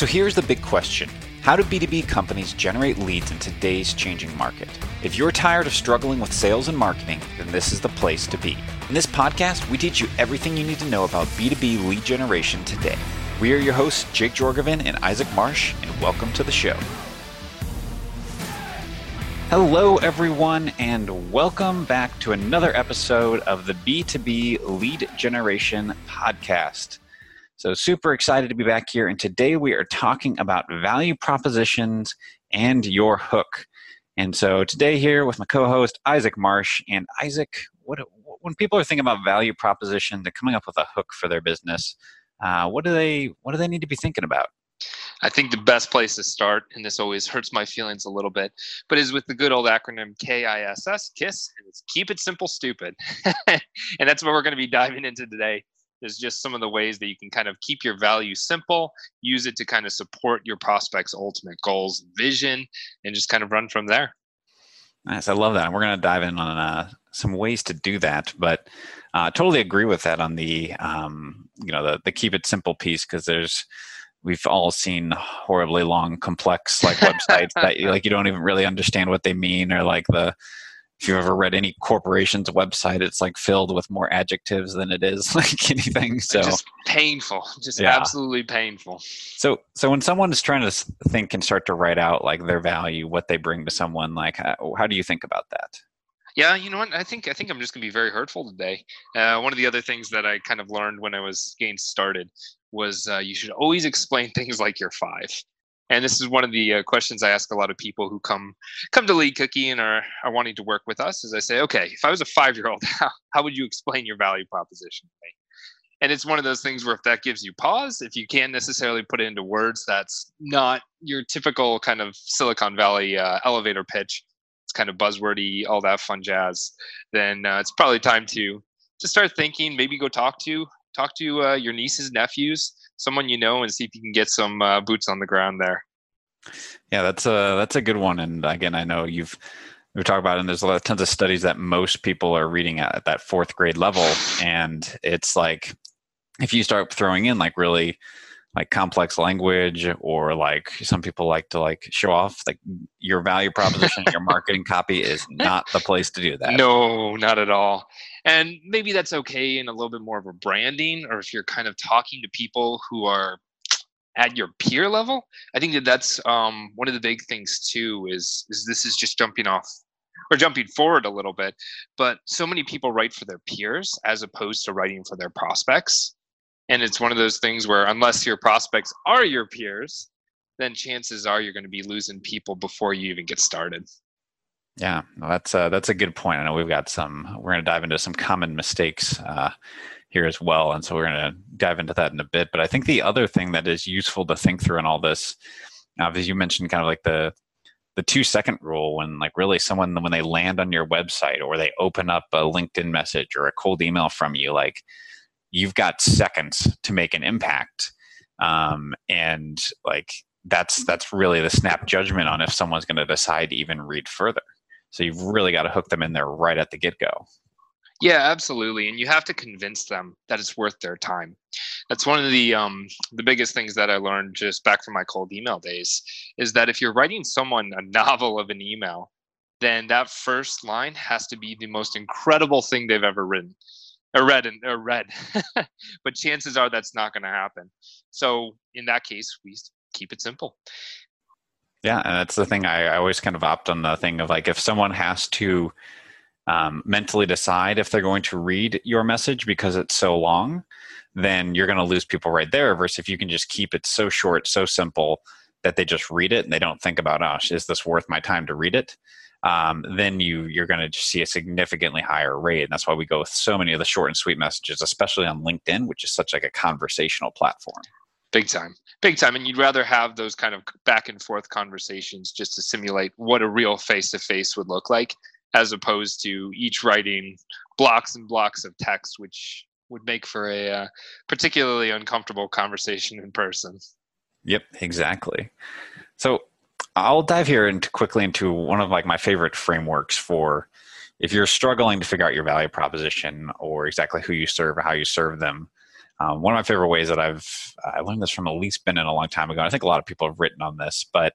So here's the big question How do B2B companies generate leads in today's changing market? If you're tired of struggling with sales and marketing, then this is the place to be. In this podcast, we teach you everything you need to know about B2B lead generation today. We are your hosts, Jake Jorgovan and Isaac Marsh, and welcome to the show. Hello, everyone, and welcome back to another episode of the B2B Lead Generation Podcast. So, super excited to be back here. And today we are talking about value propositions and your hook. And so, today, here with my co host, Isaac Marsh. And Isaac, what, when people are thinking about value proposition, they're coming up with a hook for their business. Uh, what do they what do they need to be thinking about? I think the best place to start, and this always hurts my feelings a little bit, but is with the good old acronym KISS, KISS, and it's keep it simple, stupid. and that's what we're going to be diving into today is just some of the ways that you can kind of keep your value simple, use it to kind of support your prospects' ultimate goals, vision, and just kind of run from there. Nice, I love that. We're going to dive in on uh, some ways to do that, but uh, totally agree with that on the um, you know the the keep it simple piece because there's we've all seen horribly long complex like websites that like you don't even really understand what they mean or like the if you've ever read any corporation's website, it's like filled with more adjectives than it is like anything. So just painful, just yeah. absolutely painful. So, so when someone is trying to think and start to write out like their value, what they bring to someone, like how, how do you think about that? Yeah, you know what? I think I think I'm just gonna be very hurtful today. Uh, one of the other things that I kind of learned when I was getting started was uh, you should always explain things like you're five and this is one of the uh, questions I ask a lot of people who come come to Lead Cookie and are, are wanting to work with us. Is I say, okay, if I was a five year old, how, how would you explain your value proposition to me? And it's one of those things where if that gives you pause, if you can't necessarily put it into words, that's not your typical kind of Silicon Valley uh, elevator pitch. It's kind of buzzwordy, all that fun jazz. Then uh, it's probably time to to start thinking. Maybe go talk to talk to uh, your nieces, nephews, someone you know, and see if you can get some uh, boots on the ground there. Yeah, that's a that's a good one. And again, I know you've we talk about, it, and there's a lot of tons of studies that most people are reading at, at that fourth grade level, and it's like if you start throwing in like really like complex language or like some people like to like show off like your value proposition your marketing copy is not the place to do that no not at all and maybe that's okay in a little bit more of a branding or if you're kind of talking to people who are at your peer level. I think that that's um, one of the big things too is is this is just jumping off or jumping forward a little bit. But so many people write for their peers as opposed to writing for their prospects. And it's one of those things where unless your prospects are your peers then chances are you're going to be losing people before you even get started yeah that's a, that's a good point. I know we've got some we're going to dive into some common mistakes uh, here as well and so we're going to dive into that in a bit. But i think the other thing that is useful to think through in all this uh, as you mentioned kind of like the the two second rule when like really someone when they land on your website or they open up a linkedin message or a cold email from you like you've got seconds to make an impact. Um, and like that's that's really the snap judgment on if someone's going to decide to even read further so you've really got to hook them in there right at the get-go. Yeah absolutely and you have to convince them that it's worth their time. That's one of the um, the biggest things that i learned just back from my cold email days is that if you're writing someone a novel of an email then that first line has to be the most incredible thing they've ever written or read and or read. But chances are that's not going to happen. So in that case we keep it simple yeah and that's the thing I, I always kind of opt on the thing of like if someone has to um, mentally decide if they're going to read your message because it's so long then you're going to lose people right there versus if you can just keep it so short so simple that they just read it and they don't think about oh is this worth my time to read it um, then you you're going to see a significantly higher rate. And that's why we go with so many of the short and sweet messages, especially on LinkedIn, which is such like a conversational platform. Big time, big time. And you'd rather have those kind of back and forth conversations just to simulate what a real face to face would look like, as opposed to each writing blocks and blocks of text, which would make for a uh, particularly uncomfortable conversation in person. Yep, exactly. So I'll dive here into quickly into one of like my favorite frameworks for if you're struggling to figure out your value proposition or exactly who you serve or how you serve them. Um, one of my favorite ways that I've I learned this from Elise Benen a long time ago. I think a lot of people have written on this, but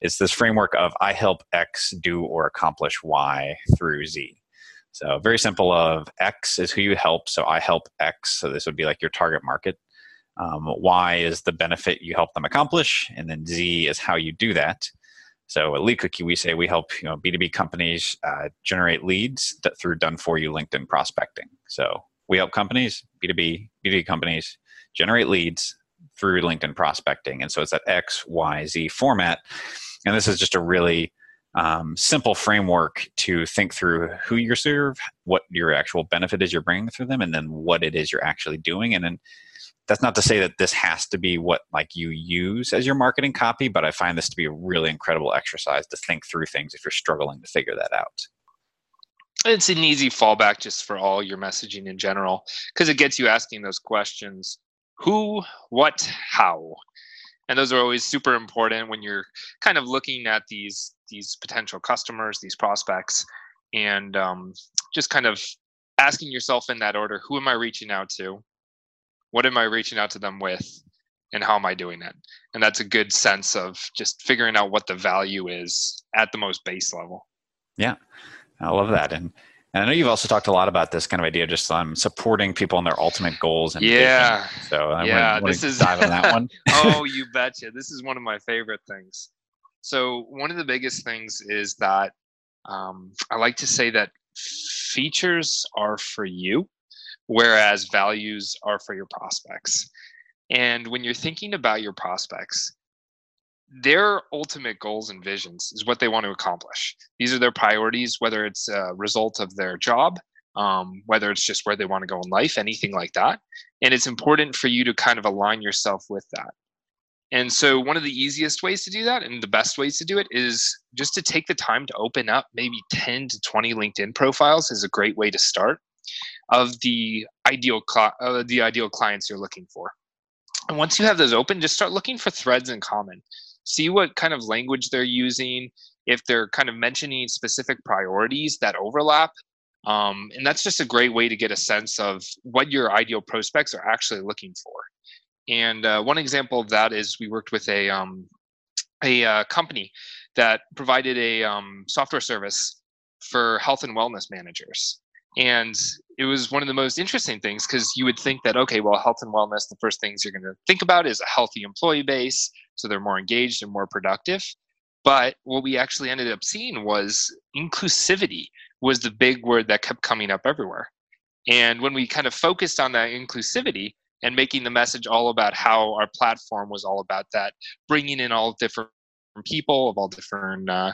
it's this framework of I help X do or accomplish Y through Z. So very simple. Of X is who you help, so I help X. So this would be like your target market. Um, y is the benefit you help them accomplish, and then Z is how you do that. So at Lead Cookie, we say we help you know B2B companies uh, generate leads that, through done for you LinkedIn prospecting. So we help companies, B2B, B2B companies generate leads through LinkedIn prospecting. And so it's that X, Y, Z format. And this is just a really um, simple framework to think through who you serve, what your actual benefit is you're bringing through them, and then what it is you're actually doing. And then that's not to say that this has to be what like you use as your marketing copy, but I find this to be a really incredible exercise to think through things if you're struggling to figure that out. It's an easy fallback just for all your messaging in general because it gets you asking those questions who, what, how. And those are always super important when you're kind of looking at these these potential customers, these prospects, and um, just kind of asking yourself in that order: Who am I reaching out to? what am i reaching out to them with and how am i doing it and that's a good sense of just figuring out what the value is at the most base level yeah i love that and and I know you've also talked a lot about this kind of idea, just um, supporting people in their ultimate goals and yeah. Vision. So I yeah, want, this to is dive on that one. oh, you betcha! This is one of my favorite things. So one of the biggest things is that um, I like to say that features are for you, whereas values are for your prospects. And when you're thinking about your prospects, their ultimate goals and visions is what they want to accomplish. These are their priorities, whether it's a result of their job, um, whether it's just where they want to go in life, anything like that. And it's important for you to kind of align yourself with that. And so, one of the easiest ways to do that and the best ways to do it is just to take the time to open up maybe 10 to 20 LinkedIn profiles, is a great way to start of the ideal cl- uh, the ideal clients you're looking for. And once you have those open, just start looking for threads in common. See what kind of language they're using, if they're kind of mentioning specific priorities that overlap. Um, and that's just a great way to get a sense of what your ideal prospects are actually looking for. And uh, one example of that is we worked with a um, a uh, company that provided a um, software service for health and wellness managers. And it was one of the most interesting things because you would think that, okay, well, health and wellness, the first things you're going to think about is a healthy employee base. So they're more engaged and more productive. But what we actually ended up seeing was inclusivity was the big word that kept coming up everywhere. And when we kind of focused on that inclusivity and making the message all about how our platform was all about that, bringing in all different people of all different uh,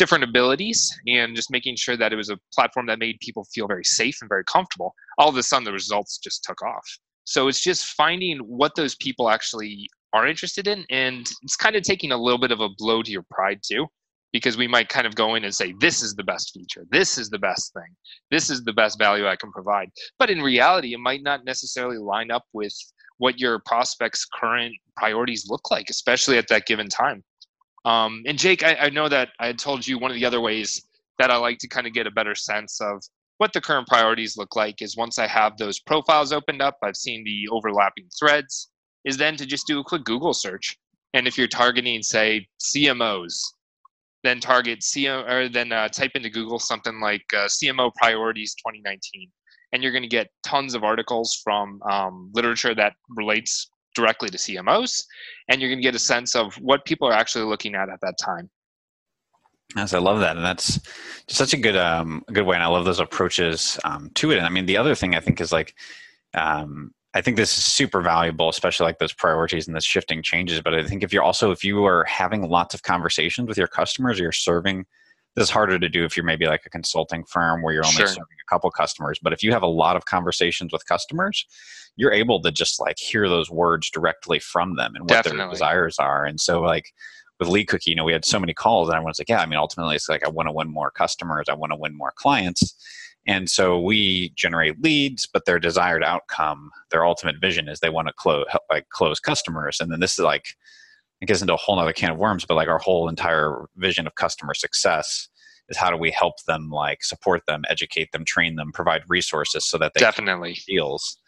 different abilities and just making sure that it was a platform that made people feel very safe and very comfortable all of a sudden the results just took off. So it's just finding what those people actually are interested in and it's kind of taking a little bit of a blow to your pride too because we might kind of go in and say this is the best feature. This is the best thing. This is the best value i can provide. But in reality it might not necessarily line up with what your prospects current priorities look like especially at that given time um, and Jake, I, I know that I had told you one of the other ways that I like to kind of get a better sense of what the current priorities look like is once I have those profiles opened up, I've seen the overlapping threads, is then to just do a quick Google search. And if you're targeting, say, CMOs, then target CMO or then uh, type into Google something like uh, CMO priorities 2019, and you're going to get tons of articles from um, literature that relates directly to CMOs, and you're going to get a sense of what people are actually looking at at that time. Yes, I love that, and that's just such a good, um, good way. And I love those approaches um, to it. And I mean, the other thing I think is like, um, I think this is super valuable, especially like those priorities and the shifting changes. But I think if you're also if you are having lots of conversations with your customers, or you're serving this is harder to do if you're maybe like a consulting firm where you're only sure. serving a couple customers but if you have a lot of conversations with customers you're able to just like hear those words directly from them and what Definitely. their desires are and so like with LeadCookie you know we had so many calls and everyone's like yeah i mean ultimately it's like i want to win more customers i want to win more clients and so we generate leads but their desired outcome their ultimate vision is they want to close like close customers and then this is like it gets into a whole other can of worms, but like our whole entire vision of customer success is how do we help them like support them, educate them, train them, provide resources so that they definitely. deals.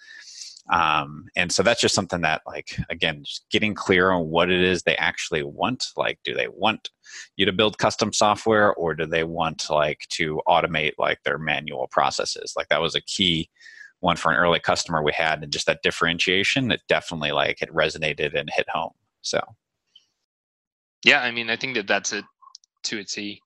um, and so that's just something that like again just getting clear on what it is they actually want. Like do they want you to build custom software or do they want like to automate like their manual processes? Like that was a key one for an early customer we had and just that differentiation it definitely like it resonated and hit home so yeah i mean i think that that's it to a t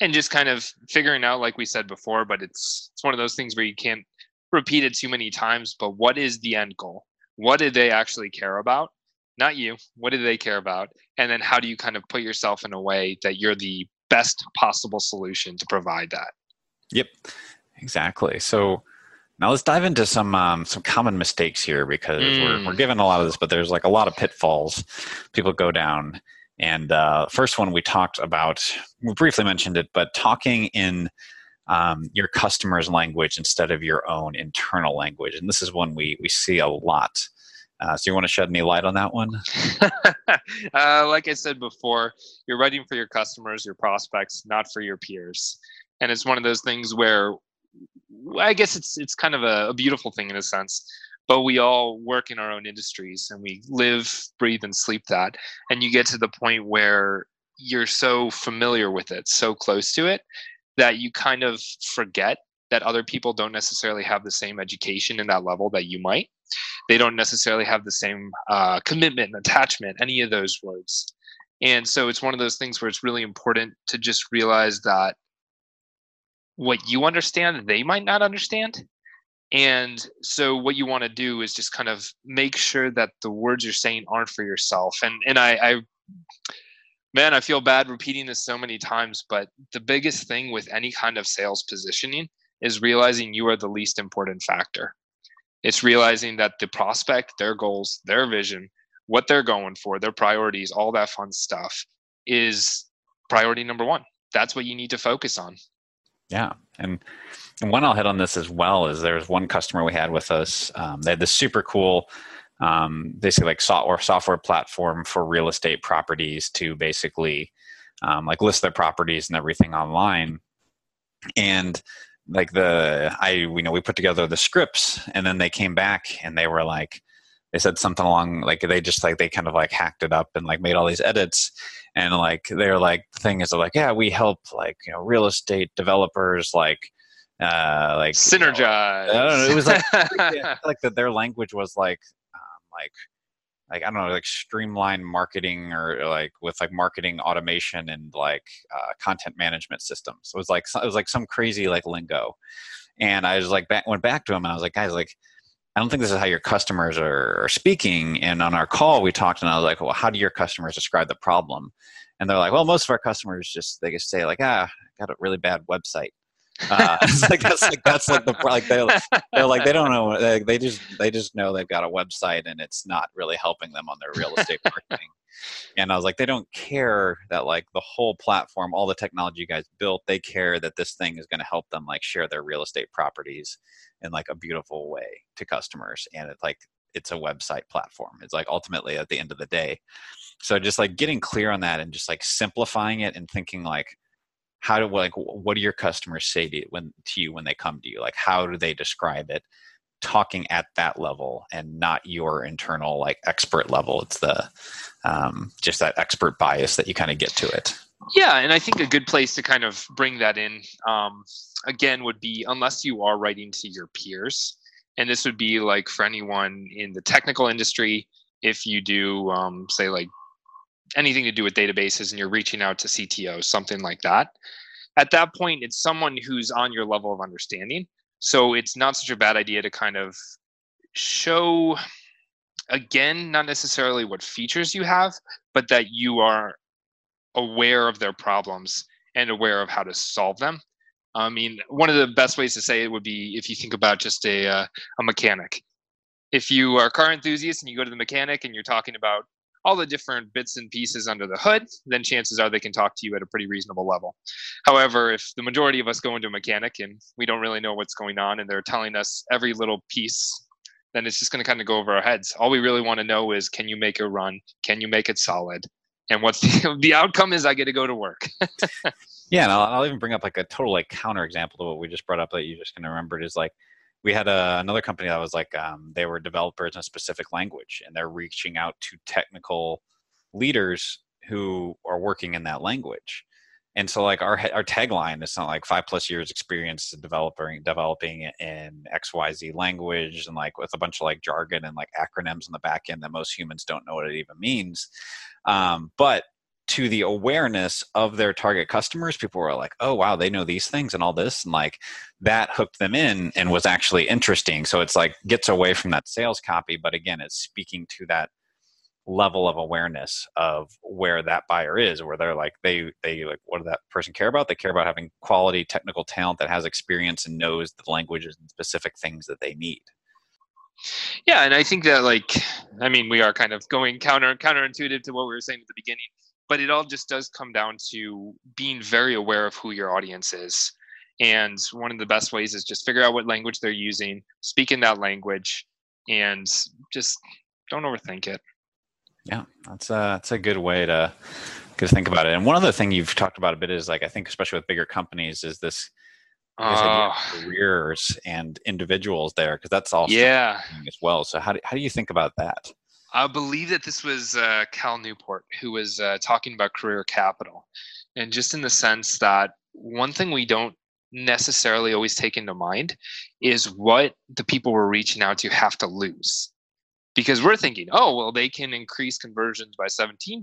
and just kind of figuring out like we said before but it's it's one of those things where you can't repeat it too many times, but what is the end goal? What do they actually care about? Not you. What do they care about? And then how do you kind of put yourself in a way that you're the best possible solution to provide that? Yep, exactly. So now let's dive into some um, some common mistakes here because mm. we're we're mm. given a lot of this, but there's like a lot of pitfalls people go down. And uh, first one we talked about, we briefly mentioned it, but talking in um, your customer's language instead of your own internal language. And this is one we, we see a lot. Uh, so you want to shed any light on that one? uh, like I said before, you're writing for your customers, your prospects, not for your peers. And it's one of those things where I guess it's it's kind of a, a beautiful thing in a sense. But we all work in our own industries and we live, breathe, and sleep that. And you get to the point where you're so familiar with it, so close to it, that you kind of forget that other people don't necessarily have the same education in that level that you might. They don't necessarily have the same uh, commitment and attachment, any of those words. And so it's one of those things where it's really important to just realize that what you understand, they might not understand. And so what you want to do is just kind of make sure that the words you're saying aren't for yourself. And and I, I man, I feel bad repeating this so many times, but the biggest thing with any kind of sales positioning is realizing you are the least important factor. It's realizing that the prospect, their goals, their vision, what they're going for, their priorities, all that fun stuff is priority number one. That's what you need to focus on. Yeah. And, and one I'll hit on this as well is there's one customer we had with us. Um, they had this super cool um, basically like software software platform for real estate properties to basically um, like list their properties and everything online and like the i you know we put together the scripts and then they came back and they were like they said something along like they just like they kind of like hacked it up and like made all these edits and like they're like the thing is like yeah we help like you know real estate developers like uh like synergize you know, I don't know, it was like like that their language was like um, like like I don't know, like streamline marketing or like with like marketing automation and like uh, content management systems. So it was like it was like some crazy like lingo, and I was like back, went back to him and I was like, guys, like I don't think this is how your customers are, are speaking. And on our call, we talked and I was like, well, how do your customers describe the problem? And they're like, well, most of our customers just they just say like, ah, I got a really bad website. Uh, like that's like that's like the like they they're like they don't know they, they just they just know they've got a website and it's not really helping them on their real estate marketing. and I was like, they don't care that like the whole platform, all the technology you guys built, they care that this thing is going to help them like share their real estate properties in like a beautiful way to customers. And it's like it's a website platform. It's like ultimately at the end of the day. So just like getting clear on that and just like simplifying it and thinking like how do like what do your customers say to you when to you when they come to you? Like how do they describe it? Talking at that level and not your internal like expert level. It's the um, just that expert bias that you kind of get to it. Yeah and i think a good place to kind of bring that in um, again would be unless you are writing to your peers and this would be like for anyone in the technical industry if you do um, say like anything to do with databases and you're reaching out to CTO, something like that. At that point, it's someone who's on your level of understanding. So it's not such a bad idea to kind of show, again, not necessarily what features you have, but that you are aware of their problems and aware of how to solve them. I mean, one of the best ways to say it would be if you think about just a, uh, a mechanic. If you are a car enthusiast and you go to the mechanic and you're talking about all the different bits and pieces under the hood, then chances are they can talk to you at a pretty reasonable level. However, if the majority of us go into a mechanic and we don't really know what's going on and they're telling us every little piece, then it's just going to kind of go over our heads. All we really want to know is can you make it run? Can you make it solid? And what's the, the outcome is I get to go to work. yeah, and I'll, I'll, even bring up like a total like counter example to what we just brought up that you just kind of remembered is like we had a, another company that was like um, they were developers in a specific language and they're reaching out to technical leaders who are working in that language. And so like our our tagline is not like five plus years experience developing developing in xyz language and like with a bunch of like jargon and like acronyms in the back end that most humans don't know what it even means. Um, but to the awareness of their target customers people were like oh wow they know these things and all this and like that hooked them in and was actually interesting. So it's like gets away from that sales copy but again it's speaking to that level of awareness of where that buyer is where they're like they they like what does that person care about? They care about having quality technical talent that has experience and knows the languages and specific things that they need. Yeah and i think that like i mean we are kind of going counter counterintuitive to what we were saying at the beginning but it all just does come down to being very aware of who your audience is and one of the best ways is just figure out what language they're using speak in that language and just don't overthink it yeah, that's a that's a good way to to think about it. And one other thing you've talked about a bit is like I think especially with bigger companies is this, uh, careers and individuals there because that's also yeah as well. So how do how do you think about that? I believe that this was uh, Cal Newport who was uh, talking about career capital, and just in the sense that one thing we don't necessarily always take into mind is what the people we're reaching out to have to lose because we're thinking, oh, well, they can increase conversions by 17%.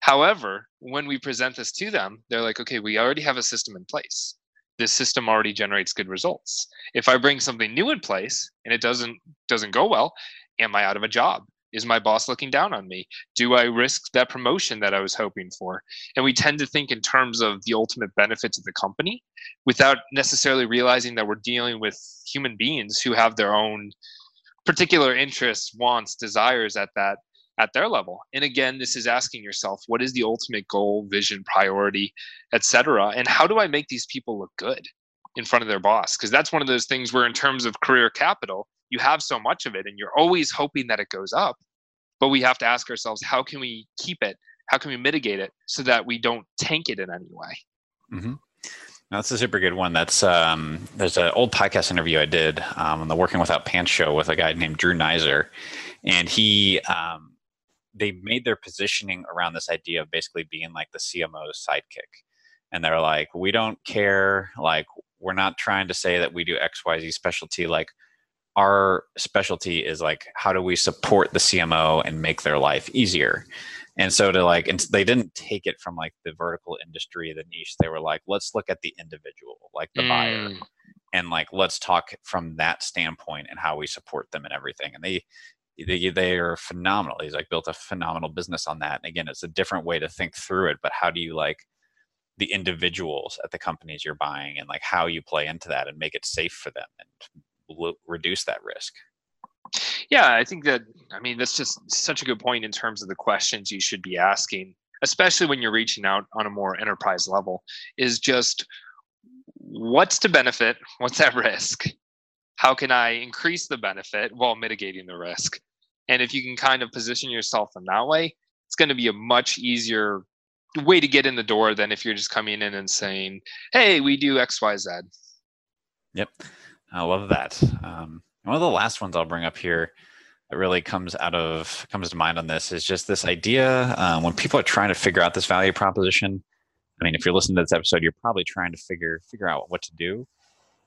However, when we present this to them, they're like, okay, we already have a system in place. This system already generates good results. If I bring something new in place and it doesn't doesn't go well, am I out of a job? Is my boss looking down on me? Do I risk that promotion that I was hoping for? And we tend to think in terms of the ultimate benefits of the company without necessarily realizing that we're dealing with human beings who have their own particular interests, wants, desires at that at their level. And again, this is asking yourself, what is the ultimate goal, vision, priority, etc. And how do I make these people look good in front of their boss? Because that's one of those things where in terms of career capital, you have so much of it and you're always hoping that it goes up. But we have to ask ourselves, how can we keep it? How can we mitigate it so that we don't tank it in any way? Mm-hmm. That's a super good one. That's um, there's an old podcast interview I did um, on the Working Without Pants show with a guy named Drew Neisser, and he um, they made their positioning around this idea of basically being like the CMO's sidekick, and they're like, we don't care, like we're not trying to say that we do X Y Z specialty, like our specialty is like how do we support the CMO and make their life easier? And so to like and they didn't take it from like the vertical industry the niche. They were like let's look at the individual like the mm. buyer and like let's talk from that standpoint and how we support them and everything. And they they, they are phenomenal. He's like built a phenomenal business on that. And again it's a different way to think through it but how do you like the individuals at the companies you're buying and like how you play into that and make it safe for them and l- reduce that risk yeah, I think that, I mean, that's just such a good point in terms of the questions you should be asking, especially when you're reaching out on a more enterprise level, is just what's the benefit? What's that risk? How can I increase the benefit while mitigating the risk? And if you can kind of position yourself in that way, it's going to be a much easier way to get in the door than if you're just coming in and saying, hey, we do XYZ. Yep. I love that. Um, one of the last ones I'll bring up here that really comes out of comes to mind on this is just this idea um, when people are trying to figure out this value proposition. I mean, if you're listening to this episode, you're probably trying to figure figure out what to do.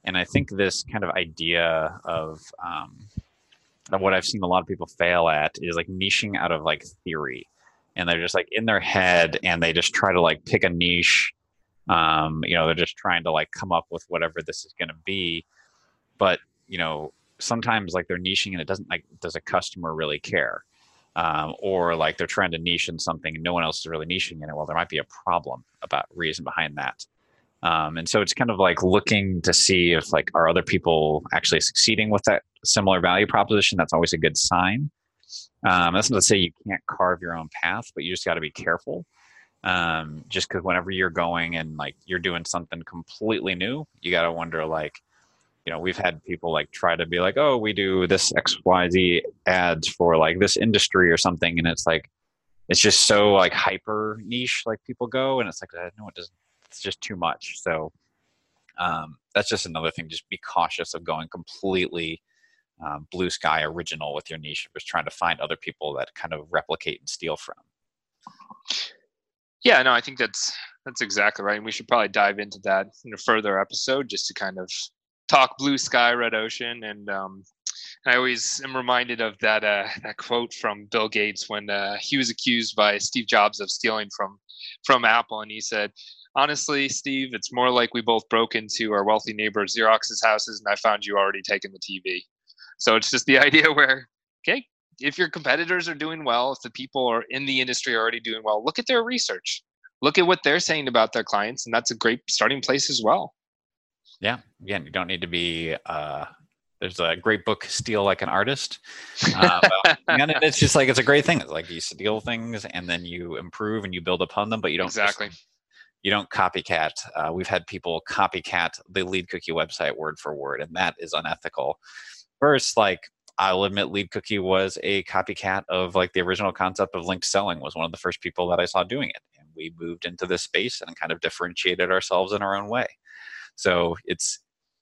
And I think this kind of idea of um, of what I've seen a lot of people fail at is like niching out of like theory, and they're just like in their head, and they just try to like pick a niche. Um, you know, they're just trying to like come up with whatever this is going to be. But you know, sometimes like they're niching and it doesn't like does a customer really care? Um, or like they're trying to niche in something and no one else is really niching in it well there might be a problem about reason behind that. Um, and so it's kind of like looking to see if like are other people actually succeeding with that similar value proposition? That's always a good sign. Um, that's not to say you can't carve your own path but you just got to be careful. Um, just because whenever you're going and like you're doing something completely new you got to wonder like you know we've had people like try to be like oh we do this xyz ads for like this industry or something and it's like it's just so like hyper niche like people go and it's like no it doesn't it's just too much so Um, that's just another thing. Just be cautious of going completely um, blue sky original with your niche. Just trying to find other people that kind of replicate and steal from. Yeah, no, I think that's that's exactly right. And we should probably dive into that in a further episode just to kind of talk blue sky, red ocean, and um, I always am reminded of that uh, that quote from Bill Gates when uh, he was accused by Steve Jobs of stealing from from Apple, and he said, "Honestly, Steve, it's more like we both broke into our wealthy neighbor Xerox's houses, and I found you already taking the TV." So it's just the idea where, okay, if your competitors are doing well, if the people are in the industry are already doing well, look at their research, look at what they're saying about their clients, and that's a great starting place as well. Yeah, again, you don't need to be uh, there's a great book, Steal Like an Artist. Uh, and it's just like it's a great thing. It's like you steal things and then you improve and you build upon them, but you don't exactly. Just, you don't copycat. Uh, we've had people copycat the Lead Cookie website word for word, and that is unethical. First, like I'll admit, Lead Cookie was a copycat of like the original concept of LinkedSelling. Was one of the first people that I saw doing it, and we moved into this space and kind of differentiated ourselves in our own way. So it's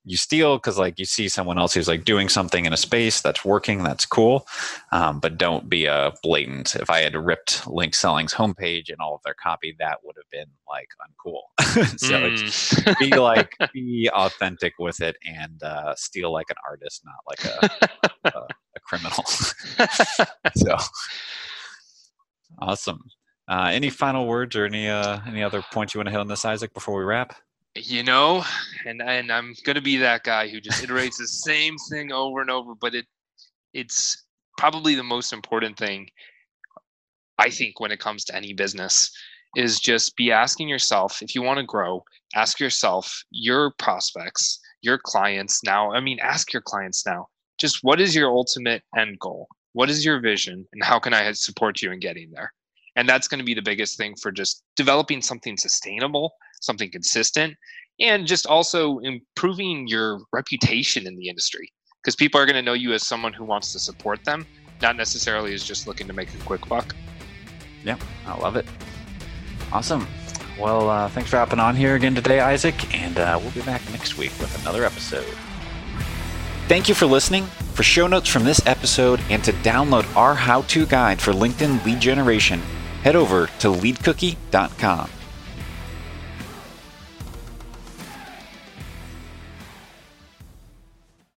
you steal because like you see someone else who's like doing something in a space that's working that's cool um, but don't be a blatant. If i had ripped link selling's homepage and all of their copy that would have been like uncool. So mm. be like be authentic with it and uh, steal like an artist not like a, a, a criminal. So awesome. Uh, any final words or any uh, any other points you want to hit on this isaac before we wrap you know and and i'm gonna be that guy who just iterates the same thing over and over but it it's probably the most important thing i think when it comes to any business is just be asking yourself if you want to grow ask yourself your prospects your clients now i mean ask your clients now just what is your ultimate end goal? What is your vision and how can i support you in getting there? And that's going to be the biggest thing for just developing something sustainable something consistent, and just also improving your reputation in the industry because people are going to know you as someone who wants to support them, not necessarily as just looking to make a quick buck. Yeah, I love it. Awesome. Well, uh, thanks for hopping on here again today, Isaac, and uh, we'll be back next week with another episode. Thank you for listening. For show notes from this episode and to download our how to guide for LinkedIn lead generation, head over to leadcookie.com.